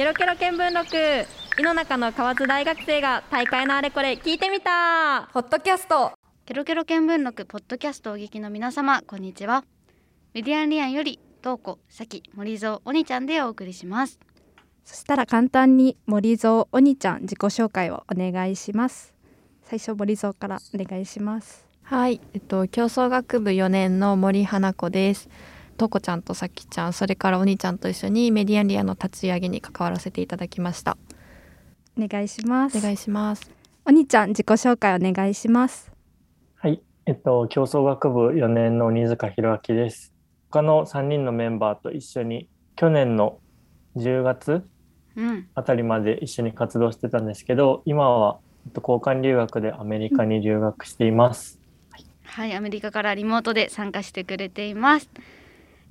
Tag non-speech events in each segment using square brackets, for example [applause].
ケロケロ見聞録。井の中の河津大学生が大会のあれこれ聞いてみた。ポッドキャスト。ケロケロ見聞録ポッドキャストをお聞きの皆様こんにちは。メディアンリアンより東子、さき、森蔵、おにちゃんでお送りします。そしたら簡単に森蔵おにちゃん自己紹介をお願いします。最初森蔵からお願いします。はい、えっと競争学部4年の森花子です。とこちゃんとさきちゃん、それからお兄ちゃんと一緒にメディアンリアの立ち上げに関わらせていただきました。お願いしますお願いします。おにちゃん自己紹介お願いしますはい、えっと、競争学部4年の鬼塚弘明です。他の3人のメンバーと一緒に去年の10月うんあたりまで一緒に活動してたんですけど、今はえっと交換留学でアメリカに留学しています。はいアメリカからリモートで参加してくれています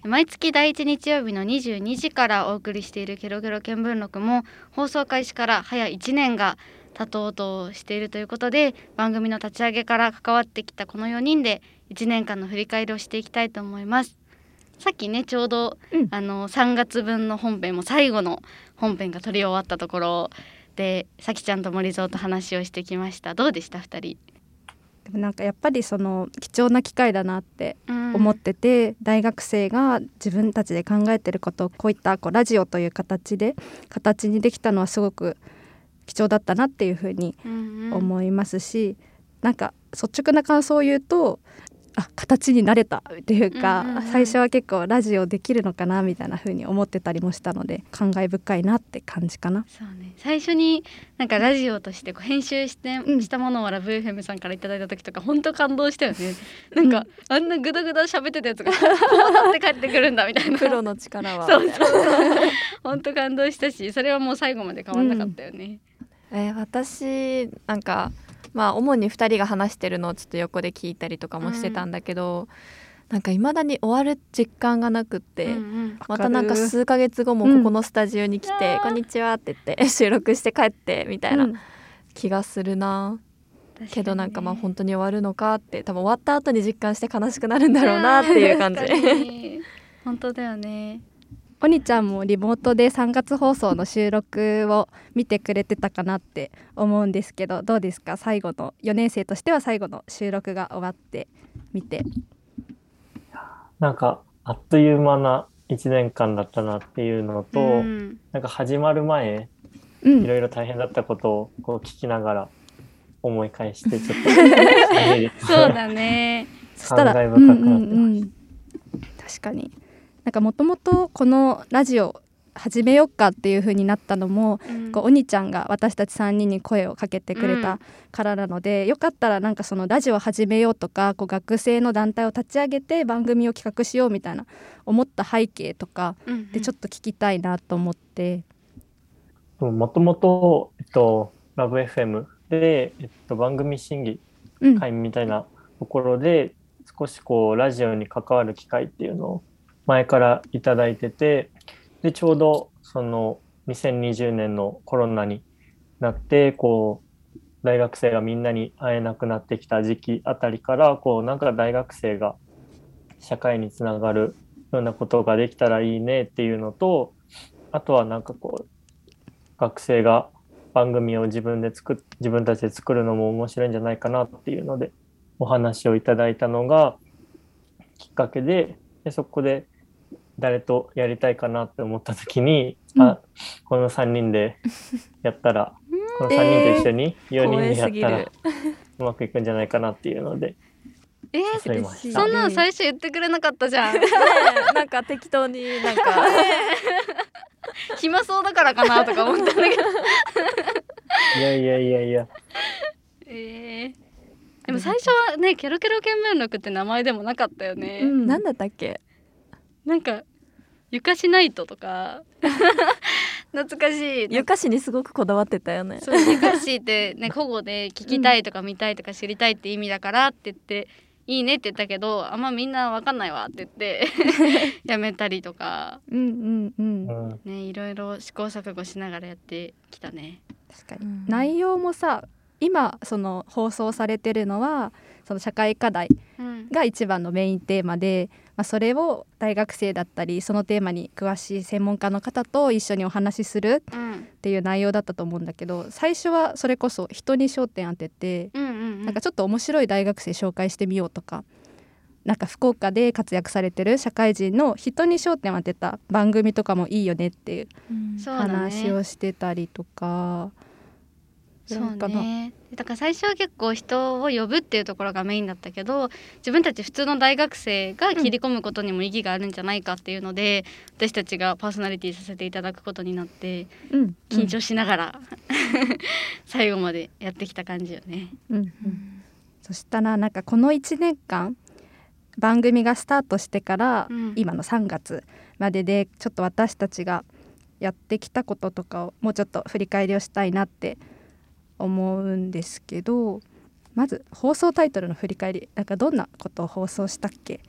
毎月第一日曜日の22時からお送りしているケロケロ見聞録も放送開始から早1年が経とうとしているということで番組の立ち上げから関わってきたこの4人で1年間の振り返りをしていきたいと思います。さっきねちょうど、うん。あの3月分の本編も最後の本編が撮り終わったところでさきちゃんと森蔵と話をしてきました。どうでした？2人でもなんかやっぱりその貴重な機会だなって思思ってて、大学生が自分たちで考えてることをこういったこうラジオという形で形にできたのはすごく貴重だったなっていうふうに思いますし、なんか率直な感想を言うとあ形になれたっていうか、うんうんうん。最初は結構ラジオできるのかなみたいな風に思ってたりもしたので感慨深いなって感じかな。そうね。最初になんかラジオとしてこう編集して、うん。したものをラブ FM さんからいただいた時とか本当感動したよね。なんか、あんなグダグダ喋ってたやつが [laughs] こうなって帰ってくるんだみたいな。プロの力は。そうそう。そう本当感動したしそれはもう最後まで変わんなかったよね、えー私なんかまあ主に2人が話してるのをちょっと横で聞いたりとかもしてたんだけど、なんか未だに終わる実感がなくって。うんうん。またなんか数ヶ月後もここのスタジオに来て「こんにちは」って言って [laughs] 収録して帰ってみたいなうん。気がするな、けどなんかまあ本当に終わるのかって多分終わった後に実感して悲しくなるんだろうなっていう感じ。本当だよねおにちゃんもリモートで3月放送の収録を見てくれてたかなって思うんですけどどうですか？最後の4年生として。は最後の収録が終わってみてなんかあっという間な1年間だったなっていうのと、うん。なんか始まる前うんいろいろ大変だったことをこう聞きながら思い返してちょっとそうだね。そしたらうんうんうん。確かになんかもともとこのラジオ始めようかっていう風になったのも、うん。こうお兄ちゃんが私たち3人に声をかけてくれうん。たからなので、よかったらなんかそのラジオ始めようとかこう学生の団体を立ち上げて番組を企画しようみたいな思った背景とかうんでちょっと聞きたいなと思って、もともと、えっと、ラブ FM で、えっと、番組審議うん。会みたいなところで、少しこう、ラジオに関わる機会っていうのを前からいいてて、で、ちょうど、その、2020年のコロナになって、こう、大学生がみんなに会えなくなってきた時期あたりから、こう、なんか大学生が社会につながるようなことができたらいいねっていうのと、あとはなんかこう、学生が番組を自分で作自分たちで作るのも面白いんじゃないかなっていうのでお話をいただいたのがきっかけででそこで誰とやりたいかなって思った時に、うん。あこの3人でやったら [laughs] この3人と一緒に4人でやったらるうまくいくんじゃないかなっていうのでえ誘いました。そんなの最初言ってくれなかったじゃん。[laughs] なんか適当になんか。[laughs] 暇そうだからかなとか思ったんだけど。いやいやいやいや。えー。でも最初はねケロケロ見聞録って名前でもなかったよね、うん。なんだったっけ？なんかゆかしナイトとか。懐かしい。ゆかしにすごくこだわってたよね。そうゆかしってね古語で聞きたいとか見たいとか知りたいって意味だからって言っていいねって言ったけどあんまみんなわかんないわって言って [laughs] やめたりとか。うんうんうん。うん。ねいろいろ試行錯誤しながらやってきたね。確かに、うん内容もさ今その放送されてるのはその社会課題うん。が一番のメインテーマで、まあ、それを大学生だったりそのテーマに詳しい専門家の方と一緒にお話しするっていう内容だったと思うんだけど最初はそれこそ人に焦点当てて、なんかちょっと面白い大学生紹介してみようとかなんか福岡で活躍されてる社会人の人に焦点を当てた番組とかもいいよねっていう話をしてたりとか。そうね。だから最初は結構人を呼ぶっていうところがメインだったけど自分たち普通の大学生が切り込むことにも意義があるんじゃないかっていうので、うん、私たちがパーソナリティさせていただくことになって、うん、緊張しながら、[laughs] 最後までやってきた感じよね。うん、そしたらなんかこの1年間番組がスタートしてから、今の3月まででちょっと私たちがやってきたこととかをもうちょっと振り返りをしたいなって思うんですけどまず放送タイトルの振り返りなんかどんなことを放送したっけ？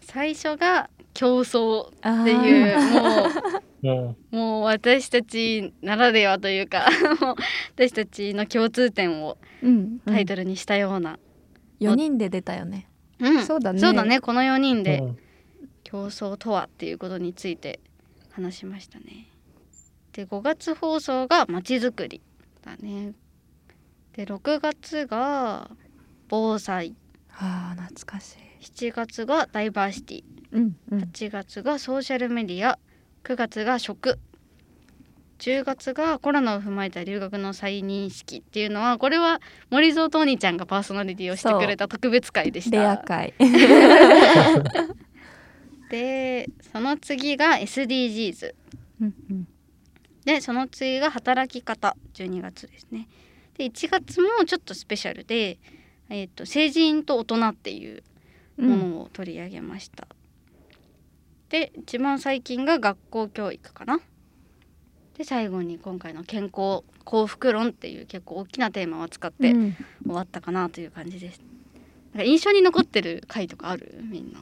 最初が競争っていうもうもう私たちならではというか [laughs] 私たちの共通点をタイトルにしたような、うん、4人で出たよね、うん、そうだね。そうだね。この4人で競争とはっていうことについて話しましたね。で5月放送がまちづくりだねで6月が防災。あ懐かしい。7月がダイバーシティ、うんうん、8月がソーシャルメディア。9月が食。10月がコロナを踏まえた留学の再認識っていうのはこれは森蔵とお兄ちゃんがパーソナリティをしてくれた特別会でした。レア会。[laughs] でその次が SDGs、うんうん、でその次が働き方。12月ですねで1月もちょっとスペシャルで、えーと、成人と大人っていうものを取り上げました。うん、で一番最近が学校教育かな。で最後に今回の健康幸福論っていう結構大きなテーマを使って終わったかなという感じです。なんか印象に残ってる回とかある？みんな。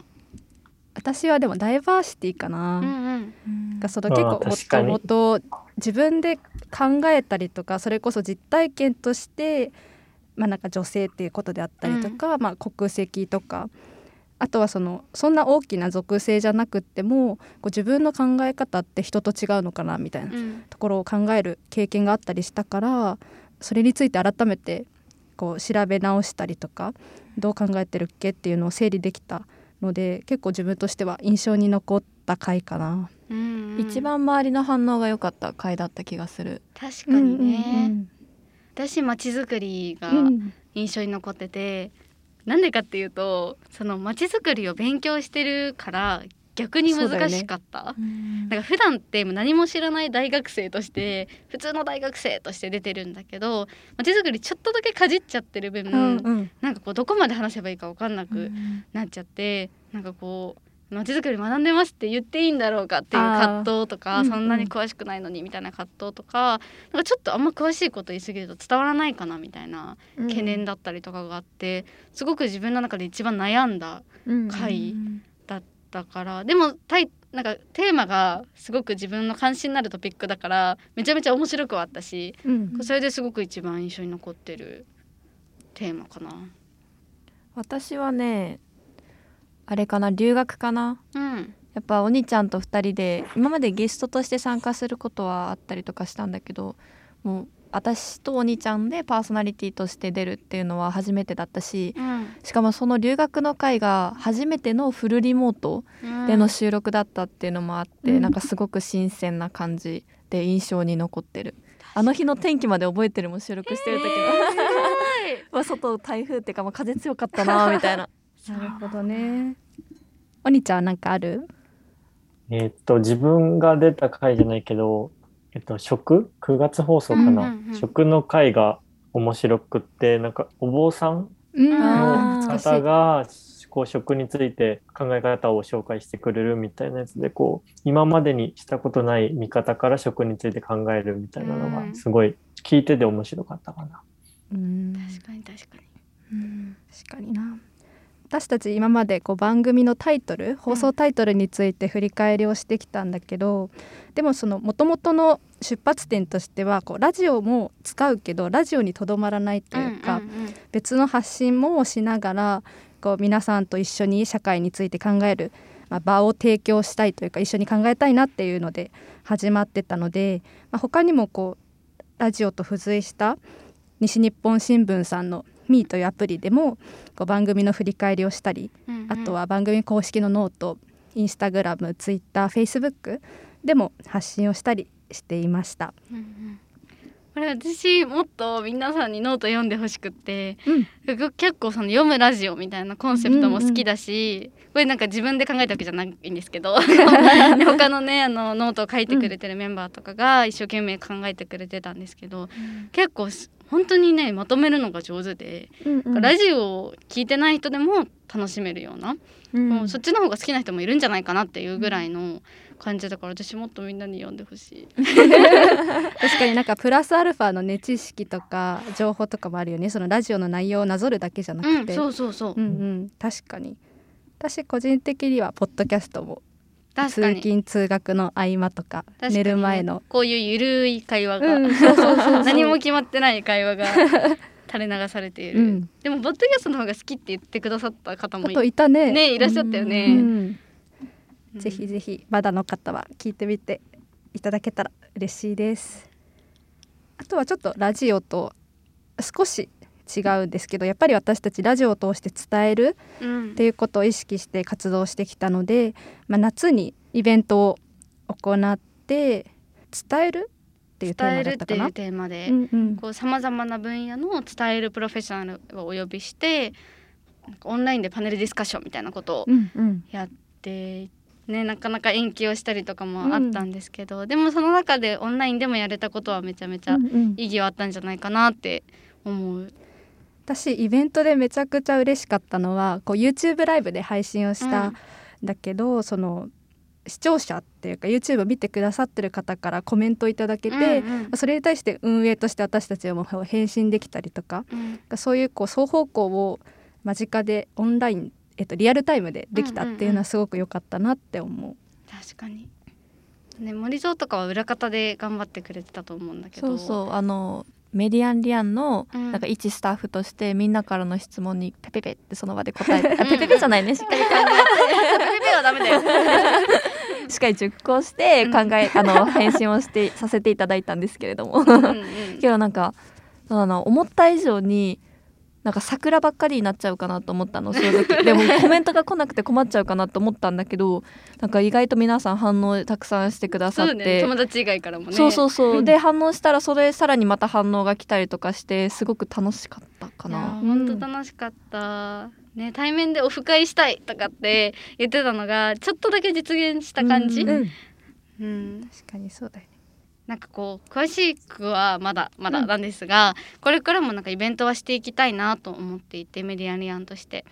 私はでもダイバーシティかな。うんうん、がその結構もともと自分で考えたりとかそれこそ実体験として、まあ、なんか女性っていうことであったりとか、うん、まあ、国籍とかあとはそのそんな大きな属性じゃなくってもこう自分の考え方って人と違うのかなみたいなところを考える経験があったりしたからそれについて改めてこう調べ直したりとかどう考えてるっけっていうのを整理できたので結構自分としては印象に残った回かな。一番周りの反応が良かった回だった気がする。確かにね、うんうんうん、私まちづくりが印象に残ってて、うん、なんでかっていうとそのまちづくりを勉強してるから逆に難しかった、ね、なんか普段って何も知らない大学生として普通の大学生として出てるんだけどまちづくりちょっとだけかじっちゃってる分、うんうん、なんかこうどこまで話せばいいか分かんなくなっちゃって、うん、なんかこうまちづくり学んでますって言っていいんだろうかっていう葛藤とか、そんなに詳しくないのにみたいな葛藤とかなんかちょっとあんま詳しいこと言い過ぎると伝わらないかなみたいな懸念だったりとかがあって、すごく自分の中で一番悩んだ回だったから、でもタイなんかテーマがすごく自分の関心になるトピックだからめちゃめちゃ面白くはあったし、うん、それですごく一番印象に残ってるテーマかな。私はねあれかな留学かな、うん、やっぱお兄ちゃんと2人で今までゲストとして参加することはあったりとかしたんだけどもう私とお兄ちゃんでパーソナリティとして出るっていうのは初めてだったし、うん、しかもその留学の会が初めてのフルリモートでの収録だったっていうのもあって、うん、なんかすごく新鮮な感じで印象に残ってる。あの日の天気まで覚えてるもん収録してる時の、[laughs] まあ外台風っていうか、まあ、風強かったなみたいななるほどね。おにちゃんなんかある？えっと自分が出た回じゃないけど、えっと食？9月放送かな、うんうんうん、食の回が面白くってなんかお坊さんの方がこう食について考え方を紹介してくれるみたいなやつでこう今までにしたことない見方から食について考えるみたいなのがすごい聞いてて面白かったかな。うん。確かに確かに。うん。確かにな。私たち今までこう番組のタイトル放送タイトルについて振り返りをしてきたんだけど、うん、でもそのもともとの出発点としてはこうラジオも使うけどラジオにとどまらないというか、うんうんうん、別の発信もしながらこう皆さんと一緒に社会について考える、まあ、場を提供したいというか一緒に考えたいなっていうので始まってたので、まあ、他にもこうラジオと付随した西日本新聞さんの me というアプリでもこう番組の振り返りをしたり、うんうん、あとは番組公式のノートインスタグラムツイッターフェイスブックでも発信をしたりしていました。うんうん。これ私もっと皆さんにノート読んでほしくって、うん、結構その読むラジオみたいなコンセプトも好きだし、うんうん、これなんか自分で考えたわけじゃないんですけど [laughs] 他のねあのノートを書いてくれてるメンバーとかが一生懸命考えてくれてたんですけど、うん、結構本当にねまとめるのが上手で、うんうん、ラジオを聞いてない人でも楽しめるような、うん、もうそっちの方が好きな人もいるんじゃないかなっていうぐらいの感じだから私もっとみんなに読んでほしい。[laughs] 確かになんかプラスアルファのね知識とか情報とかもあるよね。そのラジオの内容をなぞるだけじゃなくて、うん、そうそうそう、うんうん、確かに。私個人的にはポッドキャストも通勤通学の合間とか寝る前の。こういうゆるい会話が、うん、[laughs] 何も決まってない会話が垂れ流されている、うん、でもポッドキャストの方が好きって言ってくださった方もいたね。ねいらっしゃったよね、うん。ぜひぜひまだの方は聞いてみていただけたら嬉しいです。あとはちょっとラジオと少し違うんですけどやっぱり私たちラジオを通して伝えるっていうことを意識して活動してきたので、まあ、夏にイベントを行って伝えるっていうテーマだったかな？テーマでさまざまな分野の伝えるプロフェッショナルをお呼びしてオンラインでパネルディスカッションみたいなことをやってね、なかなか延期をしたりとかもあったんですけど、うん、でもその中でオンラインでもやれたことはめちゃめちゃ意義はあったんじゃないかなって思う。私イベントでめちゃくちゃ嬉しかったのはこう YouTube ライブで配信をしたん。だけど、うん、その視聴者っていうか YouTube を見てくださってる方からコメントいただけて、うんうん、それに対して運営として私たちも返信できたりとか、うん、そういうこう双方向を間近でオンライン、えっと、リアルタイムでできたっていうのはすごく良かったなって思う。うんうんうん、確かに。ね、森蔵とかは裏方で頑張ってくれてたと思うんだけど。そうそう。あのメディアンリアンのなんか一スタッフとしてみんなからの質問にペペペってその場で答えて、あペペペじゃないね。しっかり考えて。ペペペはダメだよしっかり熟考して考え、あの返信をしてさせていただいたんですけれども。[laughs] けどなんかあの思った以上になんか桜ばっかりになっちゃうかなと思ったの正直。でもコメントが来なくて困っちゃうかなと思ったんだけどなんか意外と皆さん反応たくさんしてくださって、ね、友達以外からもね。そうそうそう。で反応したらそれさらにまた反応が来たりとかしてすごく楽しかったかな。本当楽しかった、ね、対面でオフ会したいとかって言ってたのがちょっとだけ実現した感じ、うん、うん、確かにそうだよねなんかこう詳しくはまだまだなんですが、うん、これからもなんかイベントはしていきたいなと思っていてメディアリアンとして。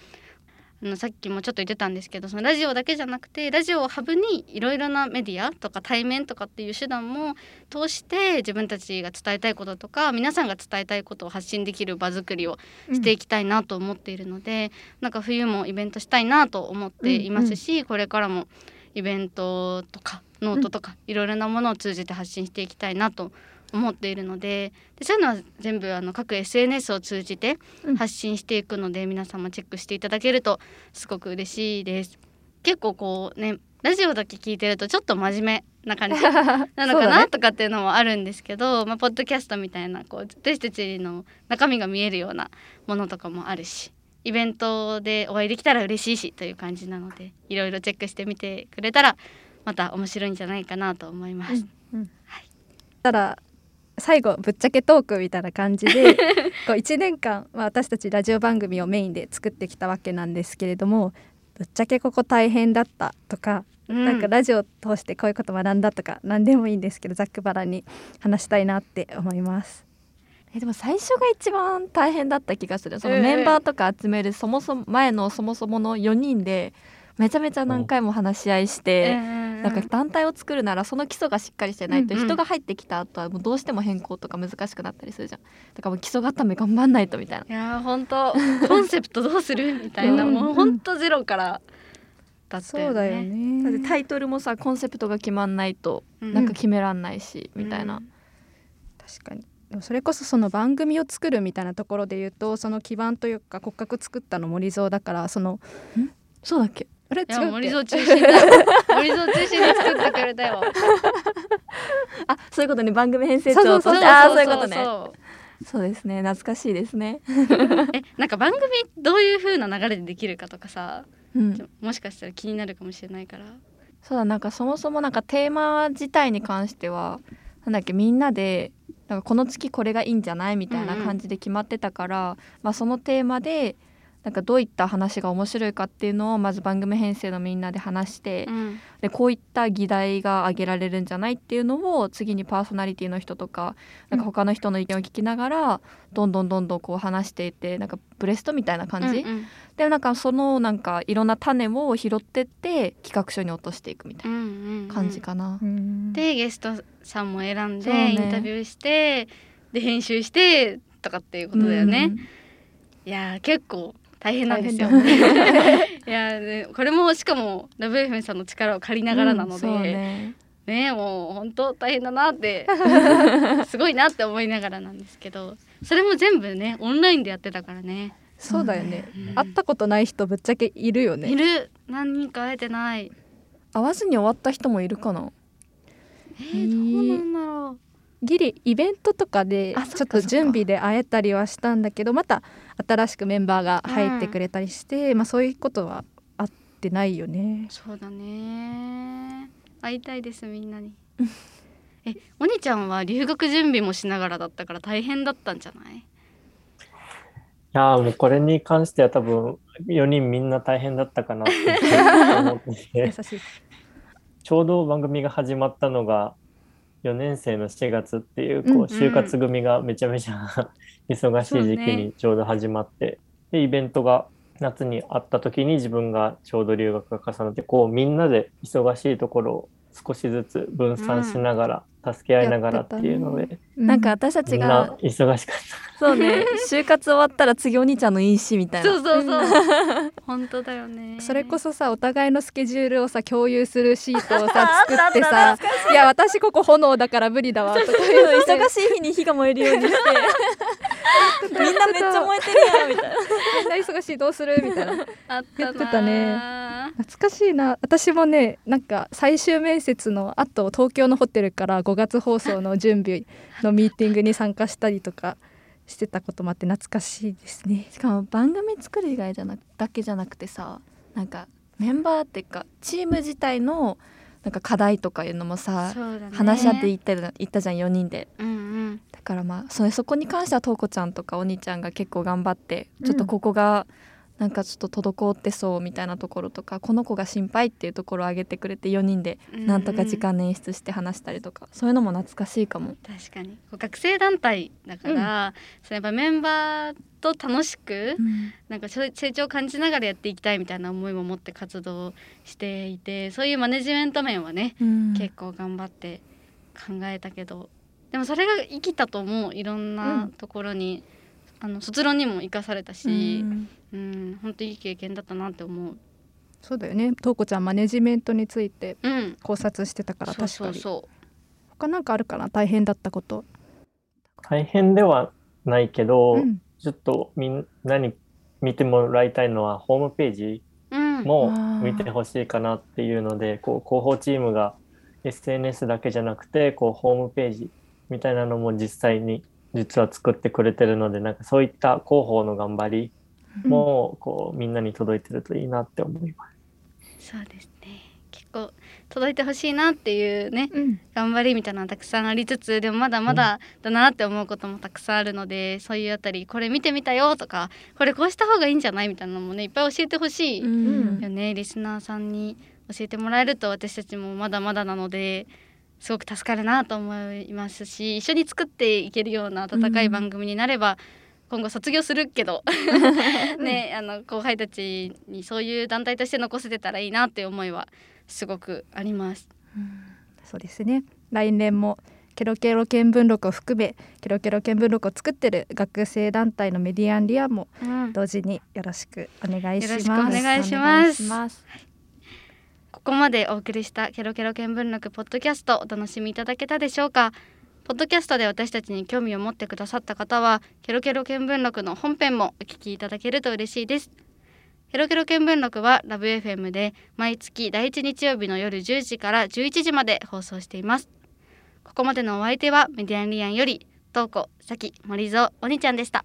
あのさっきもちょっと言ってたんですけどそのラジオだけじゃなくてラジオをハブにいろいろなメディアとか対面とかっていう手段も通して自分たちが伝えたいこととか皆さんが伝えたいことを発信できる場作りをしていきたいなと思っているので、うん、なんか冬もイベントしたいなと思っていますし、うんうん、これからもイベントとかノートとかいろいろなものを通じて発信していきたいなと思っているのででそういうのは全部あの各 SNS を通じて発信していくので、うん、皆様チェックしていただけるとすごく嬉しいです。結構こうねラジオだけ聞いてるとちょっと真面目な感じ [laughs] なのかな、ね、とかっていうのもあるんですけど、まあ、ポッドキャストみたいなこう私たちの中身が見えるようなものとかもあるしイベントでお会いできたら嬉しいしという感じなのでいろいろチェックしてみてくれたらまた面白いんじゃないかなと思います。うんうん、はい、ただ最後ぶっちゃけトークみたいな感じで [laughs] こう1年間、まあ、私たちラジオ番組をメインで作ってきたわけなんですけれどもぶっちゃけここ大変だったとか、うん、なんかラジオを通してこういうこと学んだとか何でもいいんですけどざっくばらに話したいなって思います。えでも最初が一番大変だった気がする。そのメンバーとか集めるそもそも前のそもそもの4人でめちゃめちゃ何回も話し合いして、なんか団体を作るならその基礎がしっかりしてないと人が入ってきた後はもうどうしても変更とか難しくなったりするじゃん。だからもう基礎固め頑張んないとみたいな。いや本当コンセプトどうするみたいな、もう本当ゼロからだったよね。そうだよね。だってタイトルもさコンセプトが決まんないとなんか決めらんないし、みたいな、確かにそれこそその番組を作るみたいなところで言うとその基盤というか骨格作ったの森蔵だからそのそうだっけ？あれ？違う森蔵中心だ。森蔵中心に作ってくれたよ。[laughs] あそういうことね。番組編成長とそうそうそういうことね。そうそうですね。懐かしいですね、[laughs] えなんか番組どういう風な流れでできるかとかさうん、もしかしたら気になるかもしれないから。そうだなんかそもそもなんかテーマ自体に関してはなんだっけみんなでなんかこの月これがいいんじゃないみたいな感じで決まってたから、まあ、そのテーマでなんかどういった話が面白いかっていうのをまず番組編成のみんなで話して、うん。でこういった議題が挙げられるんじゃないっていうのを次にパーソナリティの人とかなんか他の人の意見を聞きながらどんどんどんどんこう話していってなんかブレストみたいな感じ、うんでなんかそのなんかいろんな種を拾ってって企画書に落としていくみたいうんうんうなん。感じかな。うん。でゲストさんも選んで、ね。インタビューしてで編集してとかっていうことだよね、いやー結構大変なんですよ。大変だ [laughs] いやーねこれもしかもラブ FM さんの力を借りながらなので、うんねねもう本当大変だなって [laughs] すごいなって思いながらなんですけどそれも全部ねオンラインでやってたからね。そうだよねうん会ったことない人ぶっちゃけいるよねいる何人か会えてない。会わずに終わった人もいるかなえー、どうなんだろう。ギリイベントとかでちょっと準備で会えたりはしたんだけどまた新しくメンバーが入ってくれたりして、まあそういうことはあってないよね。そうだね。会いたいですみんなに。[laughs] えお兄ちゃんは留学準備もしながらだったから大変だったんじゃない？いやーもうこれに関しては多分4人みんな大変だったかなって思って [laughs] 優てしい。ちょうど番組が始まったのが4年生の4月っていうこうんう就活組がめちゃめちゃ忙しい時期にちょうど始まって、でイベントが夏にあった時に自分がちょうど留学が重なってこうみんなで忙しいところを少しずつ分散しながら、助け合いながらっていうので、なんか私たみんちがな忙しかった。そうね。[laughs] 就活終わったら次お兄ちゃんのいいしみたいな。そうそうそう。本当だよね。[laughs] それこそさお互いのスケジュールをさ共有するシートをさ [laughs] 作ってさ「い。や私ここ炎だから無理だわ」とか言うの忙しい日に火が燃えるようにして [laughs] みんなめっちゃ燃えてるやんみたいな。みんな忙しいどうする？みたいな。あったなやってたね。懐かしいな。私もねなんか最終面接のあと東京のホテルから5月放送の準備のミーティングに参加したりとかしてたこともあって懐かしいですね。しかも番組作る以外じゃなくだけじゃなくてさなんかメンバーっていうかチーム自体のなんか課題とかいうのもさ、ね。話し合っていったいったじゃん4人で。うんうんだからまあそれそこに関してはとうこちゃんとかお兄ちゃんが結構頑張ってちょっとここがなんかちょっと滞ってそうみたいなところとか、この子が心配っていうところを挙げてくれて4人でなんとか時間捻出して話したりとか、そういうのも懐かしいかも。確かに。学生団体だから、そのやっぱメンバーと楽しく、なんか成長を感じながらやっていきたいみたいな思いも持って活動していてそういうマネジメント面はね、うん。結構頑張って考えたけどでもそれが生きたと思ういろんなところに、あの卒論にも生かされたし、うん本当いい経験だったなって思う。そうだよね。とうこちゃんマネジメントについてうん、考察してたから確かに。そうそうそ他なんかあるかな？大変だったこと。大変ではないけど、うんちょっとみんなに見てもらいたいのはホームページう。うん、も見てほしいかなっていうのでこう広報チームが SNS だけじゃなくてこうホームページみたいなのも実際に実は作ってくれてるのでなんかそういった広報の頑張りもこうみんなに届いてるといいなって思います。そうですね。結構届いてほしいなっていうねうん。頑張りみたいなのはたくさんありつつでもまだまだだなって思うこともたくさんあるので、そういうあたりこれ見てみたよとかこれこうした方がいいんじゃないみたいなのもねいっぱい教えてほしいうん。よね、リスナーさんに教えてもらえると私たちもまだまだなのですごく助かるなと思いますし一緒に作っていけるような温かい番組になれば、今後卒業するけど [laughs] ねあの後輩たちにそういう団体として残せてたらいいなっていう思いはすごくあります。そうですね。来年もケロケロ見聞録を含めケロケロ見聞録を作ってる学生団体のメディアンリアもうん同時によろしくお願いします。よろしくお願いしますお願いしますここまでお送りしたケロケロ見聞録ポッドキャストお楽しみいただけたでしょうか？ポッドキャストで私たちに興味を持ってくださった方はケロケロ見聞録の本編もお聞きいただけると嬉しいです。ケロケロ見聞録はラブ FM で毎月第1日曜日の夜10時から11時まで放送しています。ここまでのお相手はメディアンリアンよりトウコ、サキ、森蔵、おにちゃんでした。